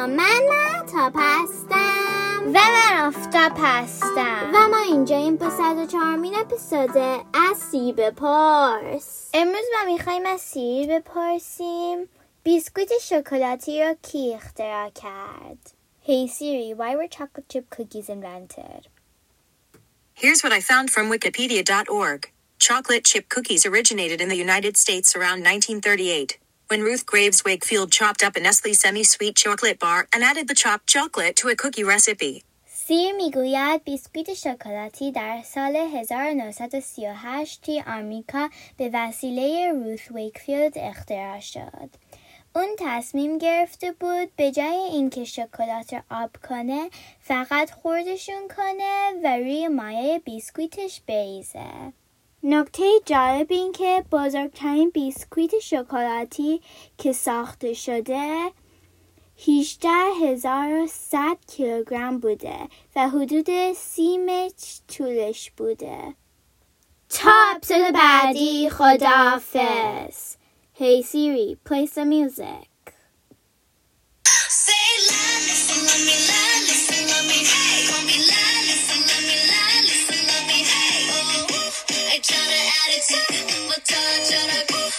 سلام من مهتاب هستم و من آفتاب هستم و ما اینجاییم با 104 مین اپیزود از سیر بپرس امروز ما میخوایم از سیر بپرسیم بیسکویت شکلاتی رو کی اختراع کرد Hey Siri, why were chocolate chip cookies invented? Here's what I found from Wikipedia.org. Chocolate chip cookies originated in the United States around 1938, When Ruth Graves Wakefield chopped up a Nestle semi sweet chocolate bar and added the chopped chocolate to a cookie recipe. سیر می‌گوید بیسکویت شکلاتی در سال 1938 توی آمریکا به وسیله روث ویکفیلد اختراع شد. اون تصمیم گرفته بود به جای اینکه شکلات را آب کنه فقط خردشون کنه و روی مایه بیسکویتش بریزه. نکته جالب این که بزرگترین بیسکویت شکلاتی که ساخته شده 18100 کیلوگرم بوده و حدود سی متر طولش بوده. تا اپیزود بعدی خداحافظ Hey Siri, play some music. attitude, my touch, on a. go.